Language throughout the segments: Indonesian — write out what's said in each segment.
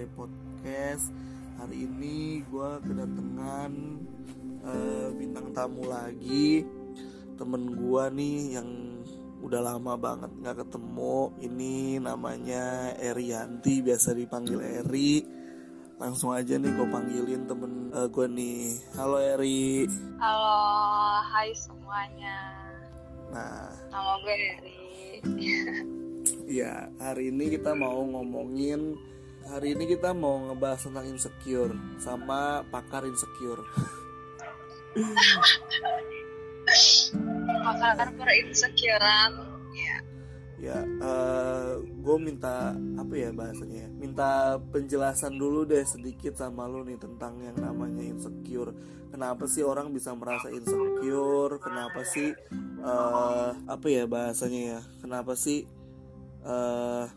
Andre Podcast. Hari ini gue kedatangan uh, bintang tamu lagi. Temen gue nih yang udah lama banget gak ketemu. Ini namanya Erianti, biasa dipanggil Eri. Langsung aja nih gue panggilin temen uh, gue nih. Halo Eri. Halo, hai semuanya. Nah, Nama gue Eri. Ya, hari ini kita mau ngomongin Hari ini kita mau ngebahas tentang insecure Sama pakar insecure Pakar insecurean Ya, Ya, uh, gue minta apa ya bahasanya ya? Minta penjelasan dulu deh sedikit sama lu nih tentang yang namanya insecure. Kenapa sih orang bisa merasa insecure? Kenapa sih uh, apa ya bahasanya ya? Kenapa sih uh,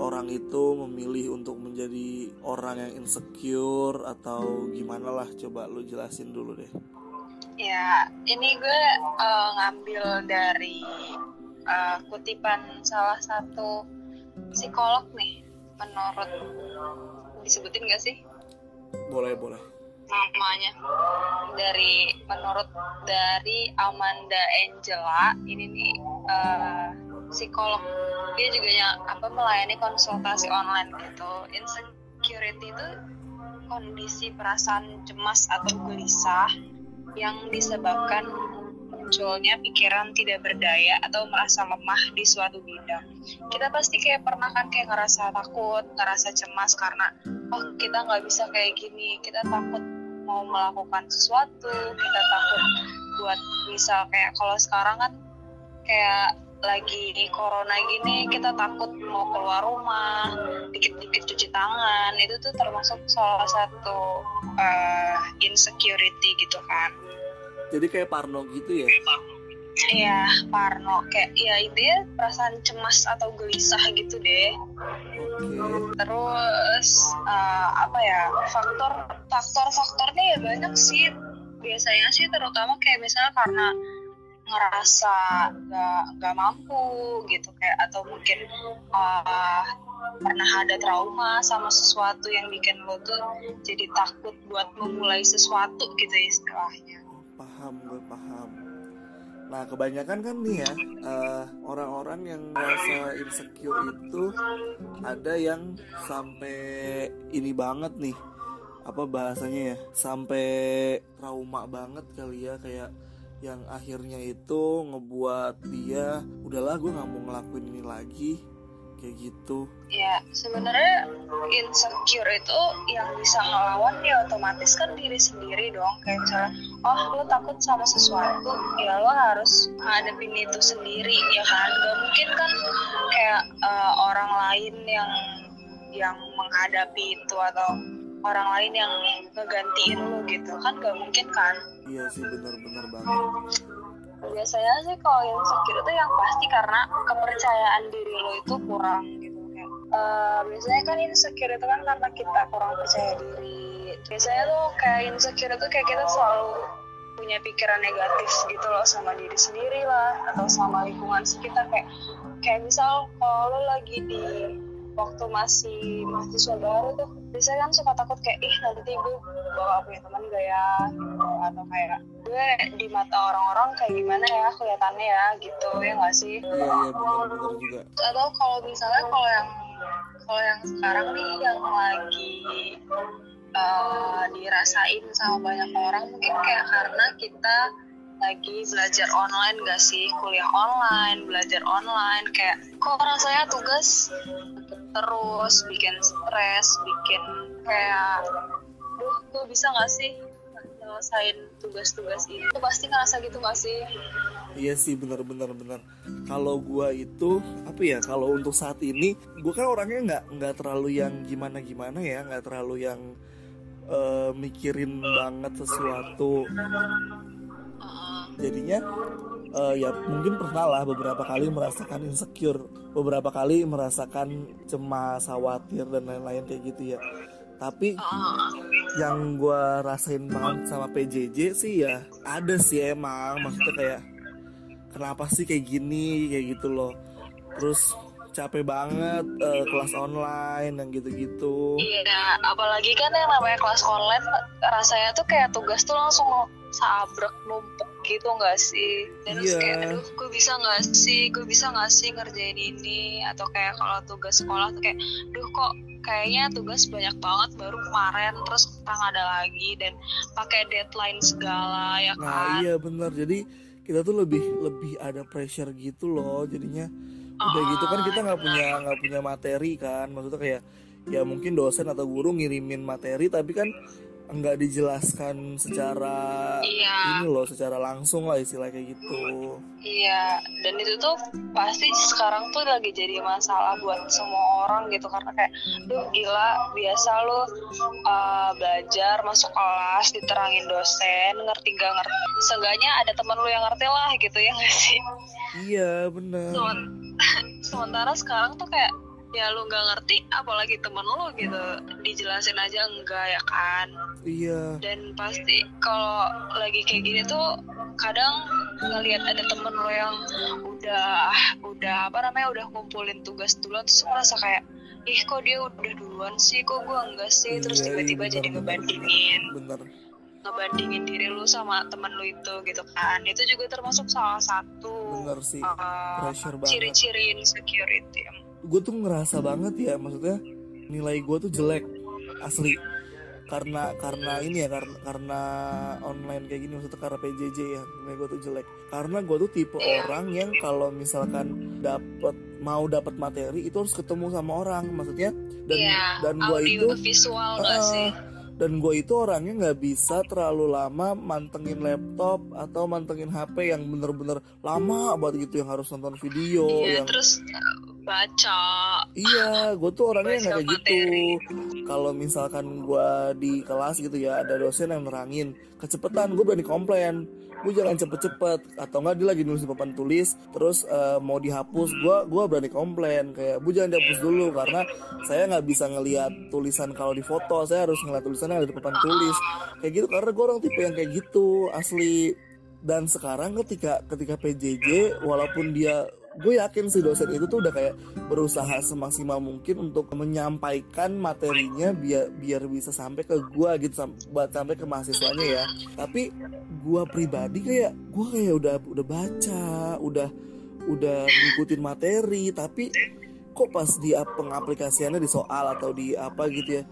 orang itu memilih untuk menjadi orang yang insecure atau gimana lah? Coba lu jelasin dulu deh. Ya, ini gue uh, ngambil dari uh, kutipan salah satu psikolog nih menurut disebutin gak sih boleh boleh namanya dari menurut dari Amanda Angela ini nih uh, psikolog dia juga yang apa melayani konsultasi online gitu insecurity itu kondisi perasaan cemas atau gelisah yang disebabkan munculnya pikiran tidak berdaya atau merasa lemah di suatu bidang. Kita pasti kayak pernah kan kayak ngerasa takut, ngerasa cemas karena oh kita nggak bisa kayak gini, kita takut mau melakukan sesuatu, kita takut buat misal kayak kalau sekarang kan kayak lagi corona gini kita takut mau keluar rumah dikit-dikit cuci tangan itu tuh termasuk salah satu uh, insecurity gitu kan jadi kayak Parno gitu ya Iya, Parno kayak ya intinya perasaan cemas atau gelisah gitu deh. Oke. Terus uh, apa ya faktor faktor faktornya ya banyak sih. Biasanya sih terutama kayak misalnya karena ngerasa gak, gak mampu gitu kayak atau mungkin uh, pernah ada trauma sama sesuatu yang bikin lo tuh jadi takut buat memulai sesuatu gitu istilahnya. Paham gue paham. Nah kebanyakan kan nih ya uh, orang-orang yang merasa insecure itu ada yang sampai ini banget nih apa bahasanya ya sampai trauma banget kali ya kayak yang akhirnya itu ngebuat dia udahlah gue nggak mau ngelakuin ini lagi kayak gitu. Ya sebenarnya insecure itu yang bisa ngelawan ya otomatis kan diri sendiri dong. Kayak misalnya oh lo takut sama sesuatu ya lo harus hadapin itu sendiri ya kan? Gak mungkin kan kayak uh, orang lain yang yang menghadapi itu atau orang lain yang ngegantiin lo gitu. Kan gak mungkin kan? Iya sih benar-benar banget. Biasanya sih kalau insecure itu yang pasti karena kepercayaan diri lo itu kurang gitu. Kayak uh, biasanya kan insecure itu kan karena kita kurang percaya diri. Biasanya tuh kayak insecure itu kayak kita selalu punya pikiran negatif gitu loh sama diri sendiri lah atau sama lingkungan sekitar. Kayak kayak misal kalau lo lagi di waktu masih mahasiswa baru tuh biasanya kan suka takut kayak ih nanti gue bawa punya teman gak ya? Gitu. Atau kayak gue di mata orang-orang kayak gimana ya? Kelihatannya ya? Gitu ya nggak sih? Iya iya benar-benar juga. Atau kalau misalnya kalau yang kalau yang sekarang nih yang lagi uh, dirasain sama banyak orang mungkin kayak karena kita lagi belajar online gak sih? Kuliah online belajar online kayak kok rasanya tugas terus bikin stres bikin kayak duh gue bisa gak sih nyelesain tugas-tugas ini? Tuh pasti ngerasa gitu gak sih? Iya sih benar-benar benar kalau gue itu apa ya kalau untuk saat ini gue kan orangnya nggak nggak terlalu yang gimana gimana ya nggak terlalu yang uh, mikirin banget sesuatu. Jadinya uh, ya mungkin pernah lah beberapa kali merasakan insecure. Beberapa kali merasakan cemas khawatir dan lain-lain kayak gitu ya. Tapi yang gue rasain banget sama PJJ sih ya ada sih emang. Maksudnya kayak kenapa sih kayak gini kayak gitu loh. Terus capek banget uh, kelas online yang gitu-gitu. Iya apalagi kan yang namanya kelas online rasanya tuh kayak tugas tuh langsung sabrek numpuk gitu nggak sih? Terus Iya. kayak aduh gue bisa nggak sih? Gue bisa nggak sih ngerjain ini? Atau kayak kalau tugas sekolah tuh kayak duh kok kayaknya tugas banyak banget baru kemarin terus sekarang ada lagi dan pakai deadline segala ya nah kan? iya bener. Jadi kita tuh lebih lebih ada pressure gitu loh jadinya. Udah gitu kan kita nggak punya nggak punya materi kan. Maksudnya kayak ya mungkin dosen atau guru ngirimin materi tapi kan nggak dijelaskan secara Iya. ini loh secara langsung lah istilah kayak gitu Iya, dan itu tuh pasti sekarang tuh lagi jadi masalah buat semua orang gitu karena kayak, duh gila biasa lu uh, belajar masuk kelas diterangin dosen ngerti gak ngerti, seenggaknya ada teman lu yang ngerti lah gitu ya nggak sih? iya bener Semen- Sementara sekarang tuh kayak ya lu nggak ngerti apalagi temen lu gitu dijelasin aja enggak ya kan? Iya. Dan pasti kalau lagi kayak gini tuh kadang ngelihat ada temen lo yang udah udah apa namanya udah ngumpulin tugas duluan terus merasa kayak ih kok dia udah duluan sih? Kok gua enggak sih? Terus Iya, tiba-tiba iya, jadi ngebandingin. bener ngebandingin diri lu sama temen lu itu gitu kan? Itu juga termasuk salah satu bener sih. uh, pressure banget. ciri-ciri insecurity gue tuh ngerasa banget ya maksudnya nilai gue tuh jelek asli. Karena karena ini ya karena karena online kayak gini maksudnya karena PJJ ya nilai gue tuh jelek. Karena gue tuh tipe orang yang kalau misalkan dapat mau dapat materi itu harus ketemu sama orang maksudnya. Dan Iya, dan gue itu visual Ah, sih? Dan gue itu orangnya nggak bisa terlalu lama mantengin laptop atau mantengin HP yang bener-bener lama banget gitu yang harus nonton video iya yang terus uh, baca Iya, gue tuh orangnya nggak kayak gitu. Kalau misalkan gue di kelas gitu ya, ada dosen yang nerangin kecepatan, gue berani komplain. Gue jangan cepet-cepet, atau nggak dia lagi nulis di papan tulis, terus eh, mau dihapus, gue gua berani komplain kayak, bu jangan dihapus dulu karena saya nggak bisa ngelihat tulisan kalau di foto, saya harus ngeliat tulisannya ada di papan tulis. Kayak gitu karena gue orang tipe yang kayak gitu asli. Dan sekarang ketika ketika PJJ, walaupun dia gue yakin si dosen itu tuh udah kayak berusaha semaksimal mungkin untuk menyampaikan materinya biar biar bisa sampai ke gue gitu sam- buat sampai ke mahasiswanya ya. Tapi gue pribadi kayak gue kayak udah udah baca udah udah ngikutin materi tapi kok pas di ap- pengaplikasiannya di soal atau di apa gitu ya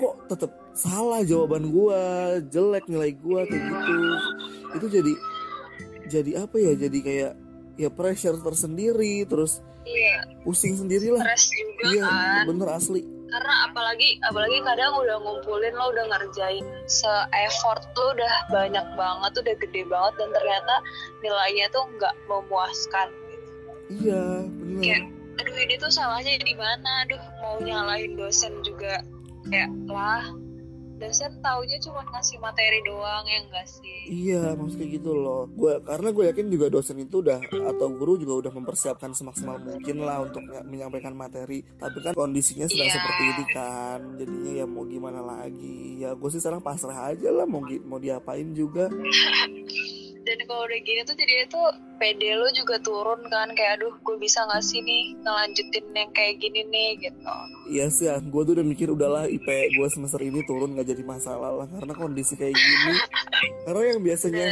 kok tetap salah jawaban gue jelek nilai gue kayak gitu. Itu jadi jadi apa ya jadi kayak ya pressure tersendiri terus iya. pusing sendiri lah stres juga iya kan. bener asli. Karena apalagi apalagi kadang udah ngumpulin lo udah ngerjain se effort lo udah banyak banget udah gede banget dan ternyata nilainya tuh nggak memuaskan. Iya bener. Kayak aduh ini tuh salahnya di mana? Aduh mau nyalahin dosen juga. Kayak lah dosen taunya cuma ngasih materi doang ya enggak sih Iya, maksudnya gitu loh. Gue karena gue yakin juga dosen itu udah atau guru juga udah mempersiapkan semaksimal mungkin lah untuk ny- menyampaikan materi. Tapi kan kondisinya sedang Iya. seperti ini kan, jadinya ya mau gimana lagi. Ya gue sih sekarang pasrah aja lah mau mau diapain juga. dan kalau udah gini tuh jadi itu PD lo juga turun kan kayak aduh gue bisa nggak sih nih ngelanjutin yang kayak gini nih gitu Iya sih, ya, gue tuh udah mikir udahlah IP gue semester ini turun nggak jadi masalah lah karena kondisi kayak gini. Karena yang biasanya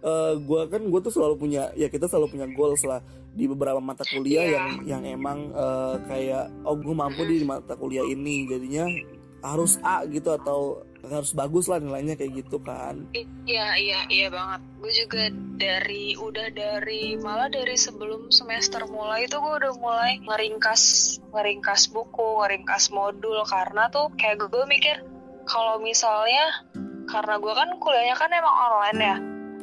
eh gue kan gue tuh selalu punya ya kita selalu punya goals lah di beberapa mata kuliah Iya. yang yang emang eh, kayak oh gue mampu di mata kuliah ini jadinya harus A gitu atau harus bagus lah nilainya kayak gitu kan. Iya iya iya banget. Gue juga dari udah dari malah dari sebelum semester mulai itu gue udah mulai ngeringkas ngeringkas buku, ngeringkas modul. Karena tuh kayak gue mikir kalau misalnya karena gue kan kuliahnya kan emang online ya.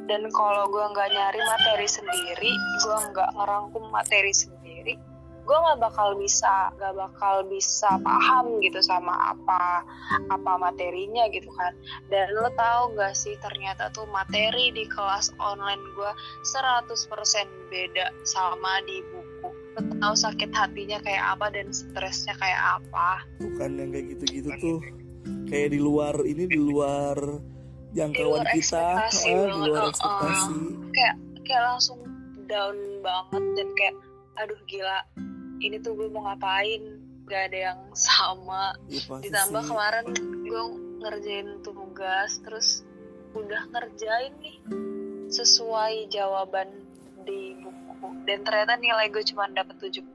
Dan kalau gue nggak nyari materi sendiri, gue nggak ngerangkum materi sendiri, gue nggak bakal bisa nggak bakal bisa paham gitu sama apa apa materinya gitu kan. Dan lo tahu gak sih ternyata tuh materi di kelas online gue 100% beda sama di buku. Lo tahu sakit hatinya kayak apa dan stresnya kayak apa? Bukan yang kayak gitu-gitu tuh. Kayak di luar ini di luar jangkauan luar kita ekspektasi ah, di luar uh-uh. ekspektasi. Kayak kayak langsung down banget dan kayak aduh gila ini tuh gue mau ngapain? Gak ada yang sama. Ya, ditambah sih. kemarin gue ngerjain tugas terus udah ngerjain nih sesuai jawaban di buku. Dan ternyata nilai gue cuma dapet 70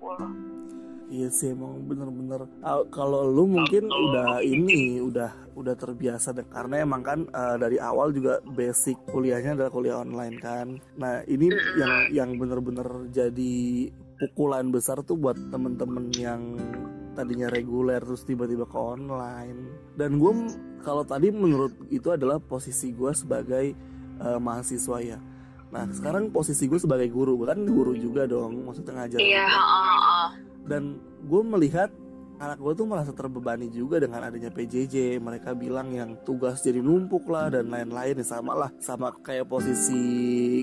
Iya sih emang bener-bener. Ah, kalau lu mungkin udah ini udah udah terbiasa deh. Karena emang kan eh, dari awal juga basic kuliahnya adalah kuliah online kan. Nah ini yang yang bener-bener jadi pukulan besar tuh buat temen-temen yang tadinya reguler terus tiba-tiba ke online. Dan gue kalau tadi menurut itu adalah posisi gue sebagai eh, mahasiswa ya. Nah sekarang posisi gue sebagai guru kan guru juga dong maksudnya ngajar. iya heeh. dan gue melihat anak gue tuh merasa terbebani juga dengan adanya PJJ mereka bilang yang tugas jadi numpuk lah dan lain-lain. Ya sama lah sama kayak posisi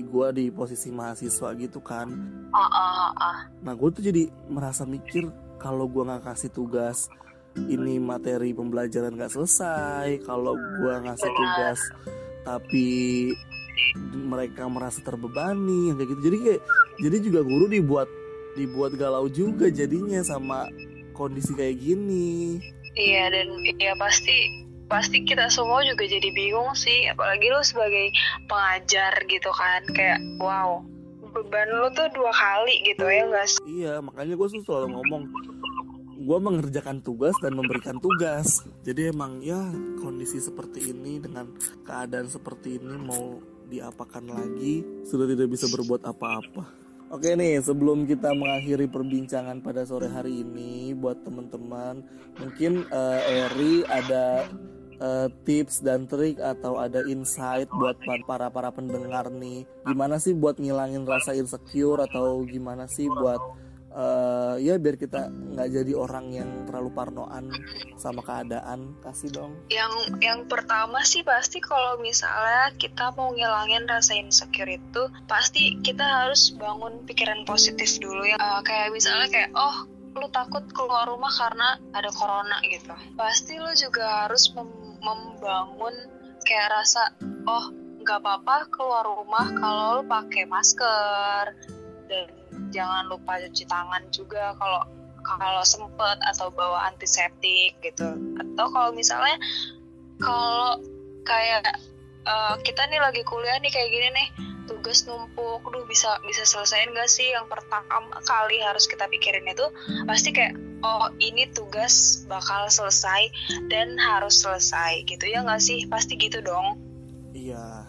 gue di posisi mahasiswa gitu kan. Heeh, heeh. nah gue tuh jadi merasa mikir kalau gue nggak kasih tugas ini materi pembelajaran nggak selesai. Kalau gue ngasih tugas tapi mereka merasa terbebani yang kayak gitu. Jadi kayak jadi juga guru dibuat dibuat galau juga jadinya sama kondisi kayak gini. Iya dan ya pasti pasti kita semua juga jadi bingung sih. Apalagi lu sebagai pengajar gitu kan kayak wow beban lu tuh dua kali gitu ya enggak sih? Iya makanya gue tuh selalu ngomong gue mengerjakan tugas dan memberikan tugas. Jadi emang ya kondisi seperti ini dengan keadaan seperti ini mau diapakan lagi sudah tidak bisa berbuat apa-apa Oke nih, sebelum kita mengakhiri perbincangan pada sore hari ini, buat teman-teman, mungkin eh, Eri ada eh, tips dan trik atau ada insight buat pa- para para pendengar nih, gimana sih buat ngilangin rasa insecure atau gimana sih buat eh, ya biar kita nggak jadi orang yang terlalu parnoan sama keadaan, kasih dong. yang yang pertama sih pasti kalau misalnya kita mau ngilangin rasa insecure itu pasti kita harus bangun pikiran positif dulu ya Eh, kayak misalnya kayak oh lu takut keluar rumah karena ada corona gitu pasti lu juga harus mem- membangun kayak rasa oh nggak apa-apa keluar rumah kalau lu pakai masker dan jangan lupa cuci tangan juga kalau kalau sempet atau bawa antiseptik gitu. Atau kalau misalnya kalau kayak eh, kita nih lagi kuliah nih kayak gini nih tugas numpuk, duh bisa bisa selesaiin gak sih? Yang pertama kali harus kita pikirin itu pasti kayak oh ini tugas bakal selesai dan harus selesai gitu ya nggak sih? Pasti gitu dong. Iya,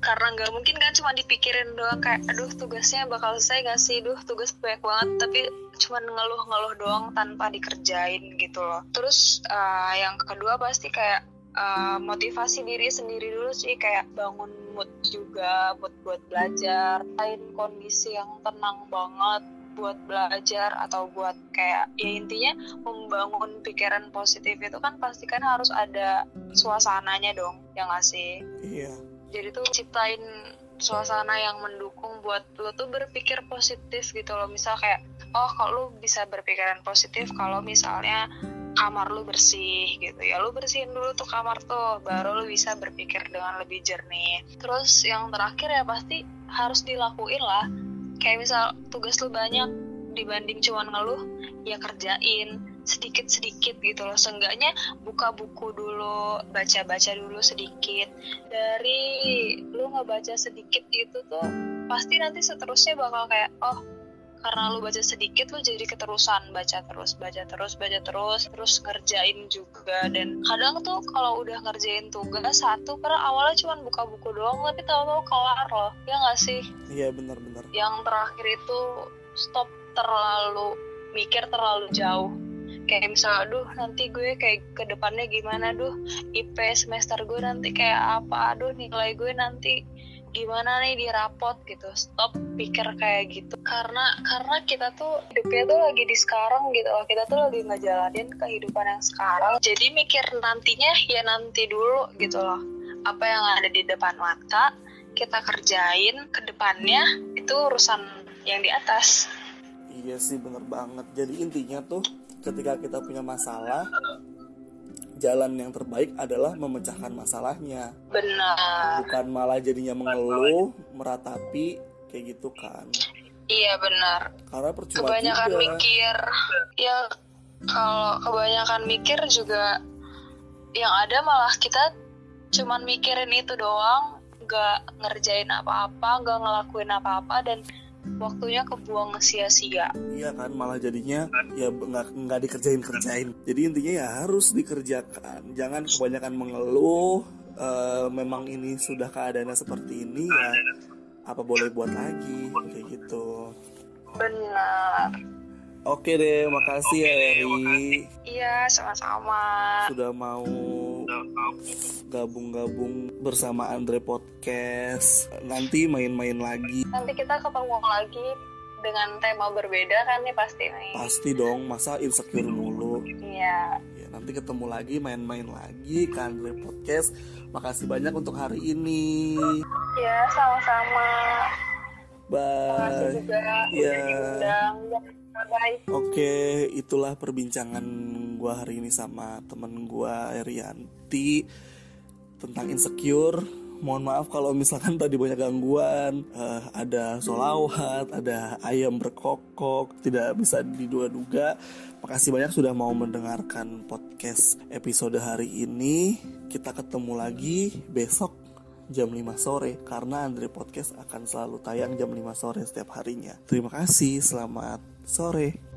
karena nggak mungkin kan cuma dipikirin doang kayak aduh tugasnya bakal selesai gak sih? Duh tugas banyak banget. Tapi cuma ngeluh-ngeluh doang tanpa dikerjain gitu loh. Terus eh, yang kedua pasti kayak eh, motivasi diri sendiri dulu sih kayak bangun mood juga buat buat belajar lain kondisi yang tenang banget buat belajar atau buat kayak ya intinya membangun pikiran positif itu kan pasti kan harus ada suasananya dong yang ngasih iya, jadi tuh ciptain suasana yang mendukung buat lo tuh berpikir positif gitu loh. Misal kayak oh kalau lo bisa berpikiran positif kalau misalnya kamar lu bersih gitu ya lu bersihin dulu tuh kamar tuh baru lu bisa berpikir dengan lebih jernih. Terus yang terakhir ya pasti harus dilakuin lah. Kayak misal tugas lu banyak dibanding cuman ngeluh ya kerjain sedikit-sedikit gitu loh. Seenggaknya buka buku dulu baca-baca dulu sedikit. Dari lu ngebaca sedikit itu tuh pasti nanti seterusnya bakal kayak oh karena lu baca sedikit lu jadi keterusan. Baca terus baca terus baca terus terus ngerjain juga. Dan kadang tuh kalau udah ngerjain tugas satu karena awalnya cuma buka buku doang tapi tahu-tahu kelar loh. Ya nggak sih? Iya benar-benar. yang terakhir itu stop terlalu mikir terlalu jauh kayak misalnya aduh nanti gue kayak ke depannya gimana? Duh IP semester gue nanti kayak apa? Aduh nilai gue nanti gimana nih di rapot? Gitu. Stop pikir kayak gitu. Karena karena kita tuh hidupnya tuh lagi di sekarang gitu loh. Kita tuh lagi ngejalanin kehidupan yang sekarang. Jadi mikir nantinya ya nanti dulu gitu loh. Apa yang ada di depan mata kita kerjain ke depannya itu urusan yang di atas. Iya sih bener banget. Jadi intinya tuh ketika kita punya masalah, jalan yang terbaik adalah memecahkan masalahnya, benar bukan malah jadinya mengeluh, meratapi kayak gitu kan. iya benar karena percuma kebanyakan juga. mikir ya kalau kebanyakan mikir juga yang ada malah kita cuman mikirin itu doang nggak ngerjain apa-apa nggak ngelakuin apa-apa dan waktunya kebuang sia-sia Iya kan malah jadinya ya nggak nggak dikerjain kerjain. Jadi intinya ya harus dikerjakan. Jangan kebanyakan mengeluh. eh, memang ini sudah keadaannya seperti ini ya. Apa boleh buat lagi kayak gitu. benar Oke deh, makasih ya Eri iya sama-sama sudah mau gabung-gabung bersama Andre Podcast. Nanti main-main lagi. nanti kita ketemu lagi dengan tema berbeda kan nih pasti nih Pasti dong, masa insecure mulu. iya Ya, nanti ketemu lagi, main-main lagi ke Andre Podcast. Makasih banyak untuk hari ini. ya sama-sama makasih Bye. juga udah diundang bye Oke, itulah perbincangan gua hari ini sama temen gua Erianti tentang insecure. Mohon maaf kalau misalkan tadi banyak gangguan, Eh, ada solawat, ada ayam berkokok, tidak bisa didua-duga. Makasih banyak sudah mau mendengarkan podcast episode hari ini. Kita ketemu lagi besok jam 5 sore karena Andre Podcast akan selalu tayang jam 5 sore setiap harinya. Terima kasih, selamat sore.